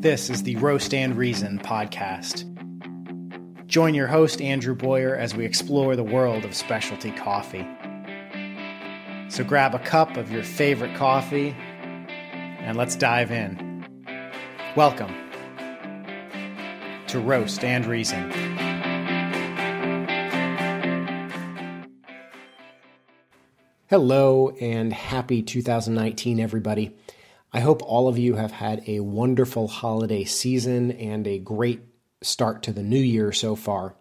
This is the Roast and Reason podcast. Join your host, Andrew Boyer, as we explore the world of specialty coffee. So grab a cup of your favorite coffee and let's dive in. Welcome to Roast and Reason. Hello and happy 2019, everybody. I hope all of you have had a wonderful holiday season and a great start to the new year so far.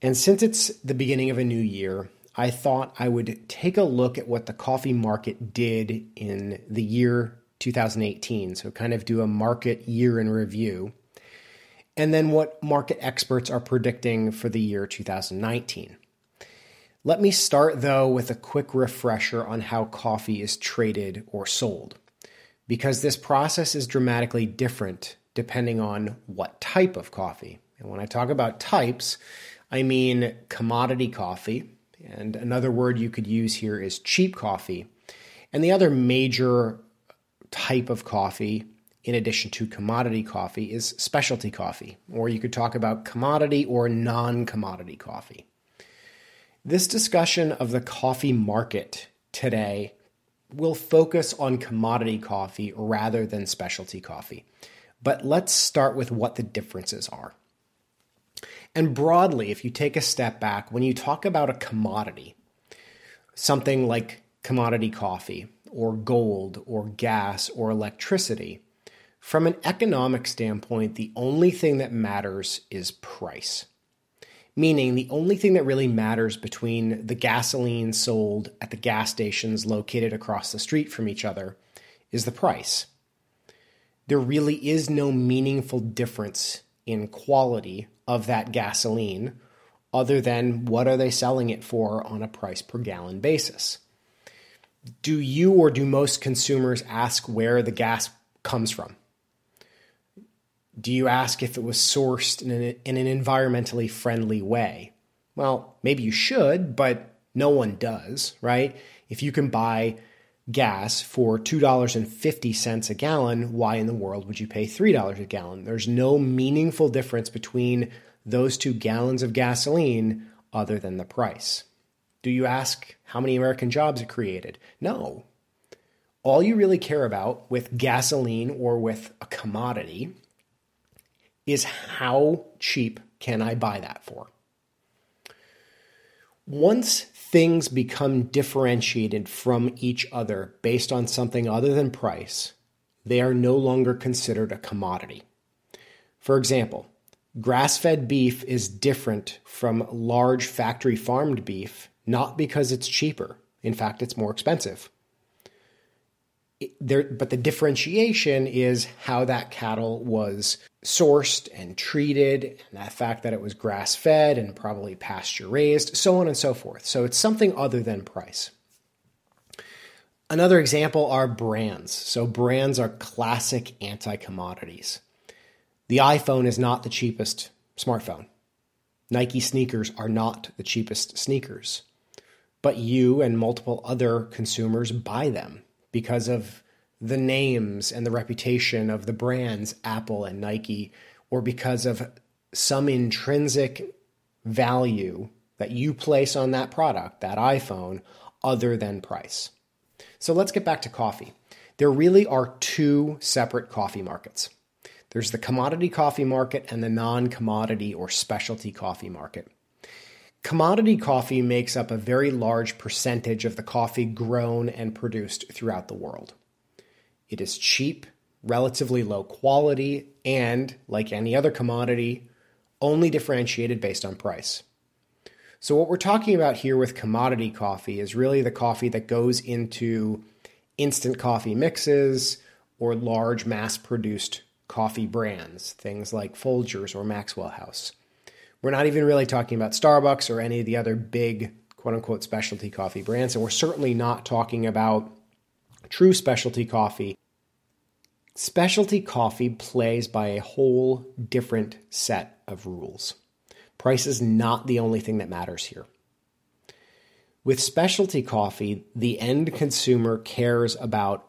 And since it's the beginning of a new year, I thought I would take a look at what the coffee market did in the year 2018. So, kind of do a market year in review. And then what market experts are predicting for the year 2019. Let me start, though, with a quick refresher on how coffee is traded or sold because this process is dramatically different depending on what type of coffee. And when I talk about types, I mean commodity coffee, and another word you could use here is cheap coffee. And the other major type of coffee, in addition to commodity coffee, is specialty coffee, or you could talk about commodity or non commodity coffee. This discussion of the coffee market today will focus on commodity coffee rather than specialty coffee. But let's start with what the differences are. And broadly, if you take a step back, when you talk about a commodity, something like commodity coffee or gold or gas or electricity, from an economic standpoint, the only thing that matters is price meaning the only thing that really matters between the gasoline sold at the gas stations located across the street from each other is the price. There really is no meaningful difference in quality of that gasoline other than what are they selling it for on a price per gallon basis. Do you or do most consumers ask where the gas comes from? Do you ask if it was sourced in an, in an environmentally friendly way? Well, maybe you should, but no one does, right? If you can buy gas for $2.50 a gallon, why in the world would you pay $3 a gallon? There's no meaningful difference between those two gallons of gasoline other than the price. Do you ask how many American jobs it created? No. All you really care about with gasoline or with a commodity is how cheap can I buy that for? Once things become differentiated from each other based on something other than price, they are no longer considered a commodity. For example, grass fed beef is different from large factory farmed beef, not because it's cheaper. In fact, it's more expensive there, but the differentiation is how that cattle was sourced and treated, and the fact that it was grass fed and probably pasture raised, so on and so forth. So it's something other than price. Another example are brands. So brands are classic anti commodities. The iPhone is not the cheapest smartphone. Nike sneakers are not the cheapest sneakers. But you and multiple other consumers buy them because of the names and the reputation of the brands Apple and Nike, or because of some intrinsic value that you place on that product, that iPhone, other than price. So let's get back to coffee. There really are two separate coffee markets. There's the commodity coffee market and the non commodity or specialty coffee market. Commodity coffee makes up a very large percentage of the coffee grown and produced throughout the world. It is cheap, relatively low quality, and, like any other commodity, only differentiated based on price. So, what we're talking about here with commodity coffee is really the coffee that goes into instant coffee mixes or large mass produced coffee brands, things like Folgers or Maxwell House. We're not even really talking about Starbucks or any of the other big quote unquote specialty coffee brands. And we're certainly not talking about true specialty coffee. Specialty coffee plays by a whole different set of rules. Price is not the only thing that matters here. With specialty coffee, the end consumer cares about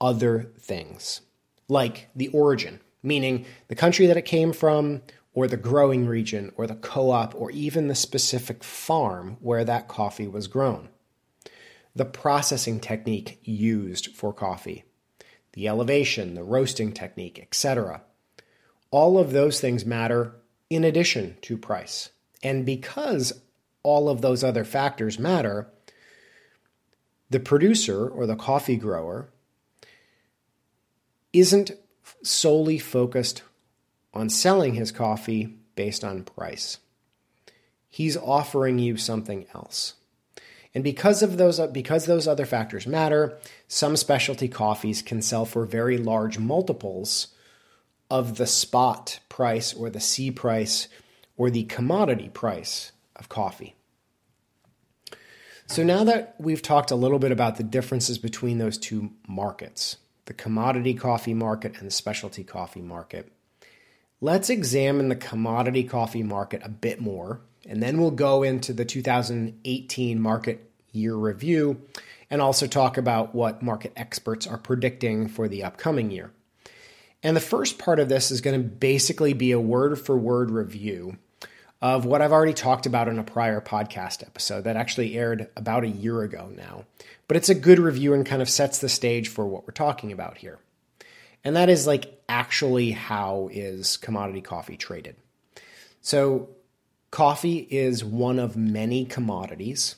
other things, like the origin, meaning the country that it came from, or the growing region, or the co op, or even the specific farm where that coffee was grown. The processing technique used for coffee, the elevation, the roasting technique, etc. All of those things matter in addition to price. And because all of those other factors matter, the producer or the coffee grower isn't solely focused on selling his coffee based on price. He's offering you something else. And because of those because those other factors matter, some specialty coffees can sell for very large multiples of the spot price or the C price or the commodity price of coffee. So now that we've talked a little bit about the differences between those two markets, the commodity coffee market and the specialty coffee market, let's examine the commodity coffee market a bit more, and then we'll go into the 2018 market year review and also talk about what market experts are predicting for the upcoming year. And the first part of this is going to basically be a word for word review of what I've already talked about in a prior podcast episode that actually aired about a year ago now. But it's a good review and kind of sets the stage for what we're talking about here. And that is like actually how is commodity coffee traded? So, coffee is one of many commodities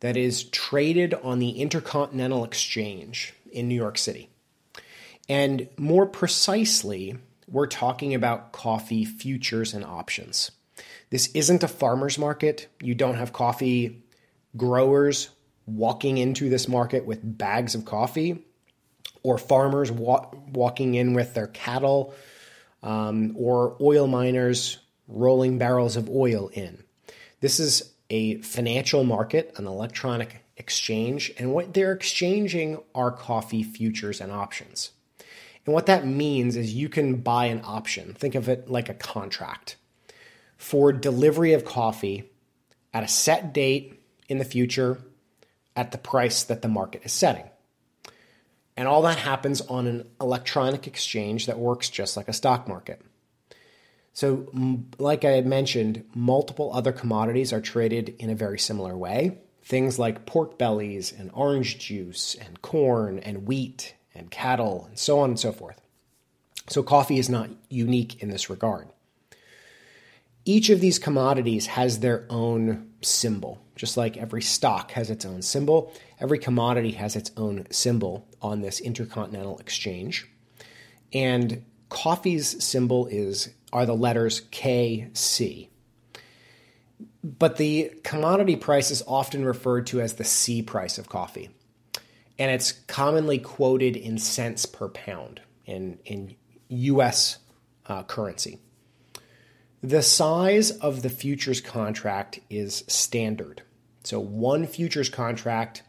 that is traded on the Intercontinental Exchange in New York City. And more precisely, we're talking about coffee futures and options. This isn't a farmer's market. You don't have coffee growers walking into this market with bags of coffee or farmers wa- walking in with their cattle um, or oil miners rolling barrels of oil in. This is a financial market, an electronic exchange, and what they're exchanging are coffee futures and options. And what that means is you can buy an option. Think of it like a contract for delivery of coffee at a set date in the future at the price that the market is setting. And all that happens on an electronic exchange that works just like a stock market. So, like I had mentioned, multiple other commodities are traded in a very similar way. Things like pork bellies and orange juice and corn and wheat and cattle and so on and so forth. So, coffee is not unique in this regard each of these commodities has their own symbol. Just like every stock has its own symbol, every commodity has its own symbol on this intercontinental exchange. And coffee's symbol is are the letters KC. But the commodity price is often referred to as the C price of coffee. And it's commonly quoted in cents per pound in, in US uh, currency. The size of the futures contract is standard. So one futures contract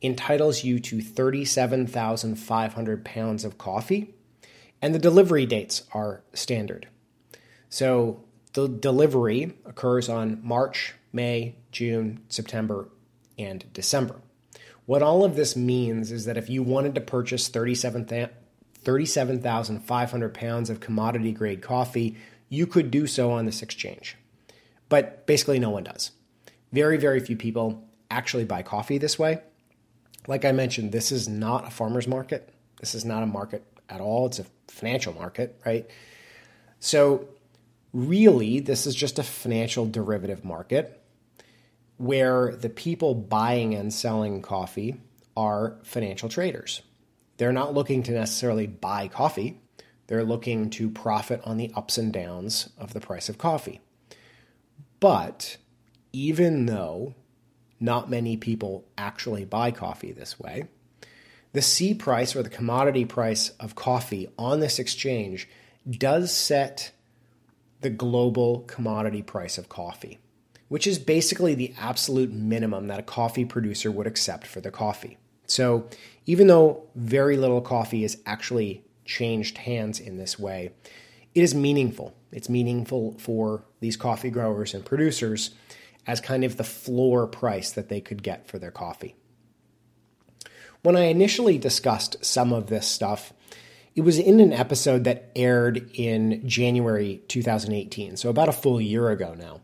entitles you to 37,500 pounds of coffee, and the delivery dates are standard. So the delivery occurs on March, May, June, September, and December. What all of this means is that if you wanted to purchase 37,500 pounds of commodity grade coffee, you could do so on this exchange. But basically, no one does. Very, very few people actually buy coffee this way. Like I mentioned, this is not a farmer's market. This is not a market at all. It's a financial market, right? So, really, this is just a financial derivative market where the people buying and selling coffee are financial traders. They're not looking to necessarily buy coffee, they're looking to profit on the ups and downs of the price of coffee. But even though not many people actually buy coffee this way, the C price or the commodity price of coffee on this exchange does set the global commodity price of coffee, which is basically the absolute minimum that a coffee producer would accept for the coffee. So, even though very little coffee is actually changed hands in this way, it is meaningful. It's meaningful for these coffee growers and producers as kind of the floor price that they could get for their coffee. When I initially discussed some of this stuff It was in an episode that aired in January 2018, so about a full year ago now.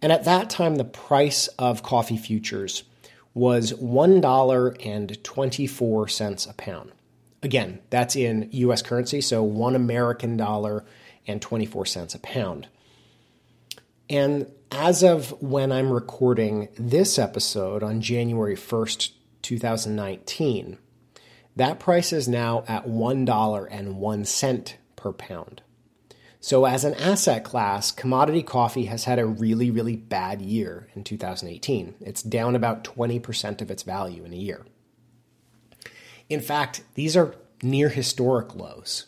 And at that time, the price of coffee futures was $1.24 a pound. Again, that's in US currency, so one American dollar and 24 cents a pound. And as of when I'm recording this episode on January 1st, 2019, that price is now at $1.01 per pound. So, as an asset class, commodity coffee has had a really, really bad year in 2018. It's down about 20% of its value in a year. In fact, these are near historic lows.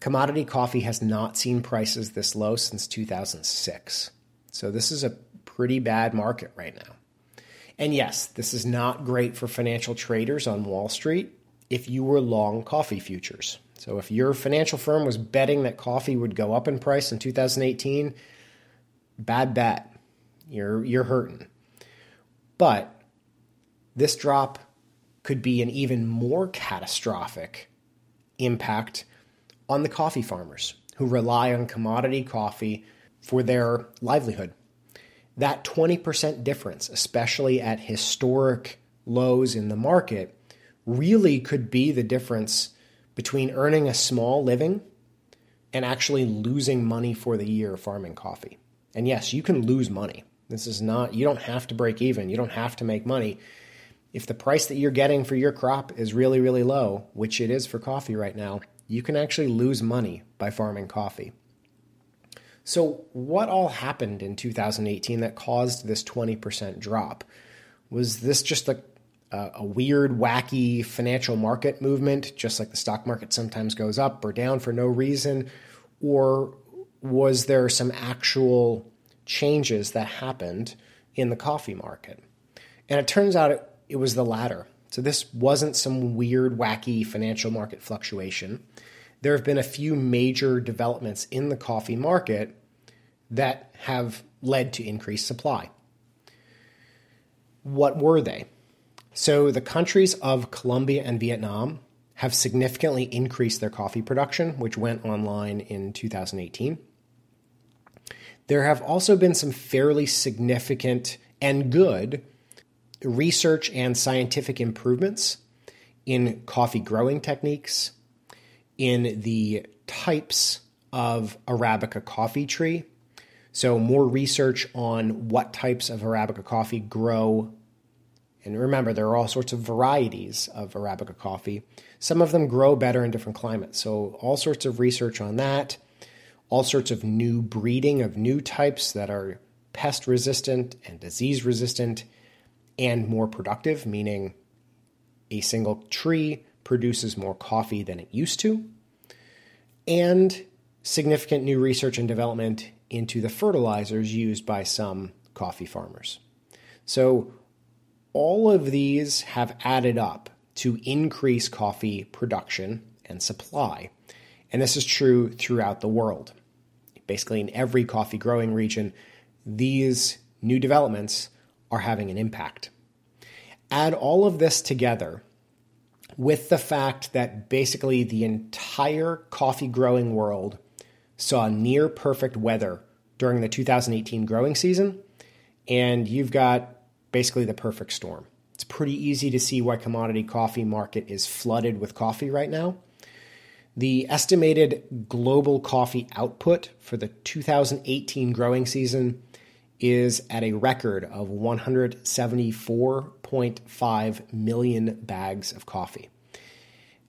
Commodity coffee has not seen prices this low since 2006. So, this is a pretty bad market right now. And yes, this is not great for financial traders on Wall Street if you were long coffee futures. So if your financial firm was betting that coffee would go up in price in 2018, bad bet. You're you're hurting. But this drop could be an even more catastrophic impact on the coffee farmers who rely on commodity coffee for their livelihood. That 20% difference, especially at historic lows in the market, really could be the difference between earning a small living and actually losing money for the year farming coffee. And yes, you can lose money. This is not, you don't have to break even, you don't have to make money. If the price that you're getting for your crop is really, really low, which it is for coffee right now, you can actually lose money by farming coffee. So, what all happened in 2018 that caused this 20% drop? Was this just a a weird, wacky financial market movement, just like the stock market sometimes goes up or down for no reason? Or was there some actual changes that happened in the coffee market? And it turns out it, it was the latter. So this wasn't some weird, wacky financial market fluctuation. There have been a few major developments in the coffee market that have led to increased supply. What were they? So the countries of Colombia and Vietnam have significantly increased their coffee production, which went online in 2018. There have also been some fairly significant and good research and scientific improvements in coffee growing techniques, in the types of Arabica coffee tree. So, more research on what types of Arabica coffee grow and remember, there are all sorts of varieties of Arabica coffee. Some of them grow better in different climates. So, all sorts of research on that, all sorts of new breeding of new types that are pest resistant and disease resistant and more productive, meaning a single tree produces more coffee than it used to, and significant new research and development into the fertilizers used by some coffee farmers. So, all of these have added up to increase coffee production and supply. And this is true throughout the world. Basically, in every coffee growing region, these new developments are having an impact. Add all of this together with the fact that basically the entire coffee growing world saw near perfect weather during the 2018 growing season, and you've got basically the perfect storm. It's pretty easy to see why commodity coffee market is flooded with coffee right now. The estimated global coffee output for the 2018 growing season is at a record of 174.5 million bags of coffee.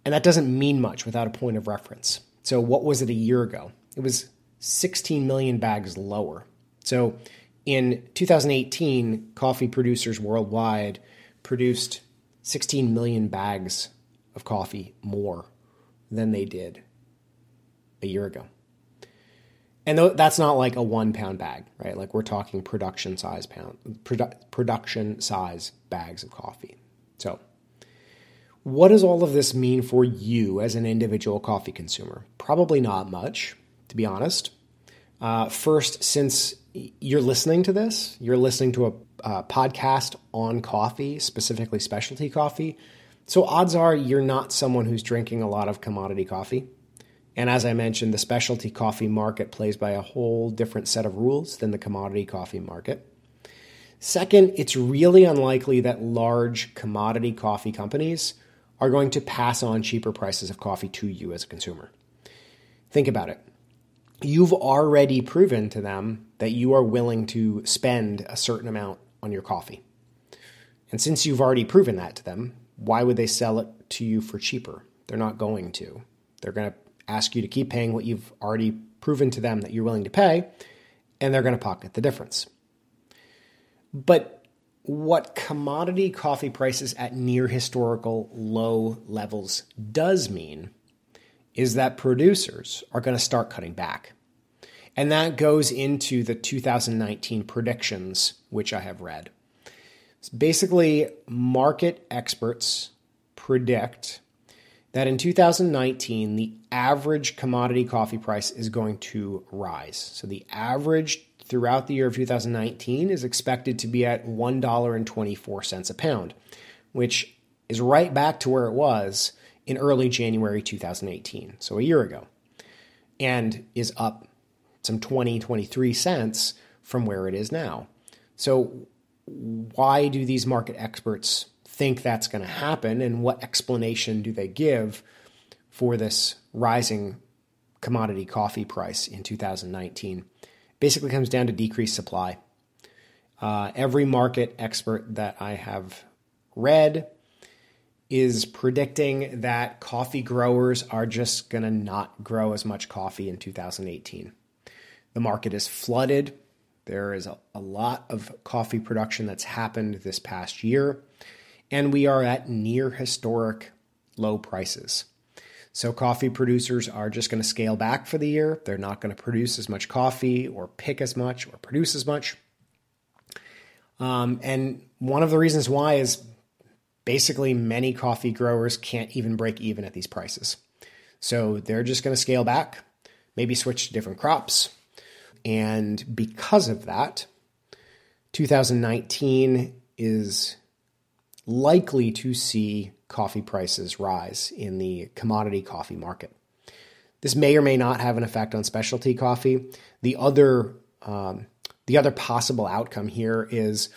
And that doesn't mean much without a point of reference. So, what was it a year ago? It was 16 million bags lower. So, in 2018, coffee producers worldwide produced 16 million bags of coffee more than they did a year ago. And that's not like a one pound bag, right? Like we're talking production size pound, produ- production size bags of coffee. So, what does all of this mean for you as an individual coffee consumer? Probably not much, to be honest. Uh, first, since you're listening to this, you're listening to a, a podcast on coffee, specifically specialty coffee, So, odds are you're not someone who's drinking a lot of commodity coffee. And as I mentioned, the specialty coffee market plays by a whole different set of rules than the commodity coffee market. Second, it's really unlikely that large commodity coffee companies are going to pass on cheaper prices of coffee to you as a consumer. Think about it. You've already proven to them that you are willing to spend a certain amount on your coffee. And since you've already proven that to them, why would they sell it to you for cheaper? They're not going to. They're going to ask you to keep paying what you've already proven to them that you're willing to pay, and they're going to pocket the difference. But what commodity coffee prices at near historical low levels does mean is that producers are going to start cutting back. And that goes into the 2019 predictions, which I have read. basically, market experts predict that in 2019, the average commodity coffee price is going to rise. So the average throughout the year of 2019 is expected to be at $1.24 a pound, which is right back to where it was in early January 2018, so a year ago, and is up some 20, 23 cents from where it is now. So, why do these market experts think that's going to happen, and what explanation do they give for this rising commodity coffee price in 2019? Basically, comes down to decreased supply. Uh, every market expert that I have read is predicting that coffee growers are just going to not grow as much coffee in 2018. The market is flooded. There is a, a lot of coffee production that's happened this past year and we are at near historic low prices. So, coffee producers are just going to scale back for the year. They're not going to produce as much coffee or pick as much or produce as much. Um, and one of the reasons why is basically many coffee growers can't even break even at these prices. So, they're just going to scale back, maybe switch to different crops. And because of that, 2019 is likely to see coffee prices rise in the commodity coffee market. This may or may not have an effect on specialty coffee. The other, um, the other possible outcome here is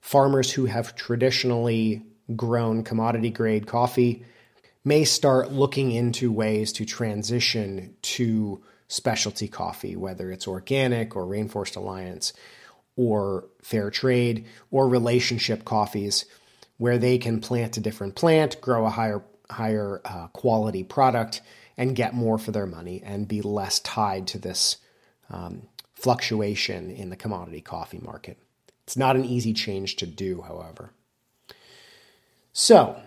farmers who have traditionally grown commodity grade coffee may start looking into ways to transition to specialty coffee, whether it's organic or Rainforest Alliance or fair trade or relationship coffees where they can plant a different plant, grow a higher higher uh, quality product, and get more for their money and be less tied to this um, fluctuation in the commodity coffee market. It's not an easy change to do, however. So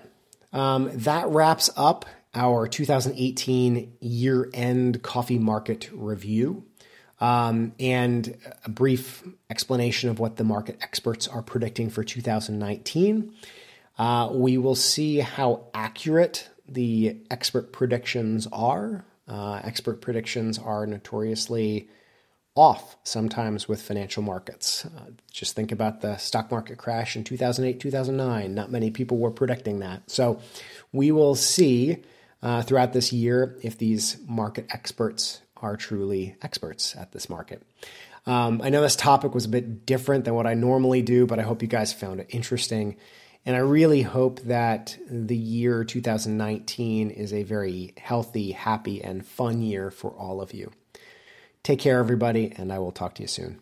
um, that wraps up our 2018 year end coffee market review. Um, and a brief explanation of what the market experts are predicting for 2019. Uh, we will see how accurate the expert predictions are. Uh, expert predictions are notoriously off sometimes with financial markets. Uh, just think about the stock market crash in 2008, 2009. Not many people were predicting that. So we will see uh, throughout this year if these market experts are truly experts at this market. Um, I know this topic was a bit different than what I normally do, but I hope you guys found it interesting. And I really hope that the year 2019 is a very healthy, happy, and fun year for all of you. Take care, everybody, and I will talk to you soon.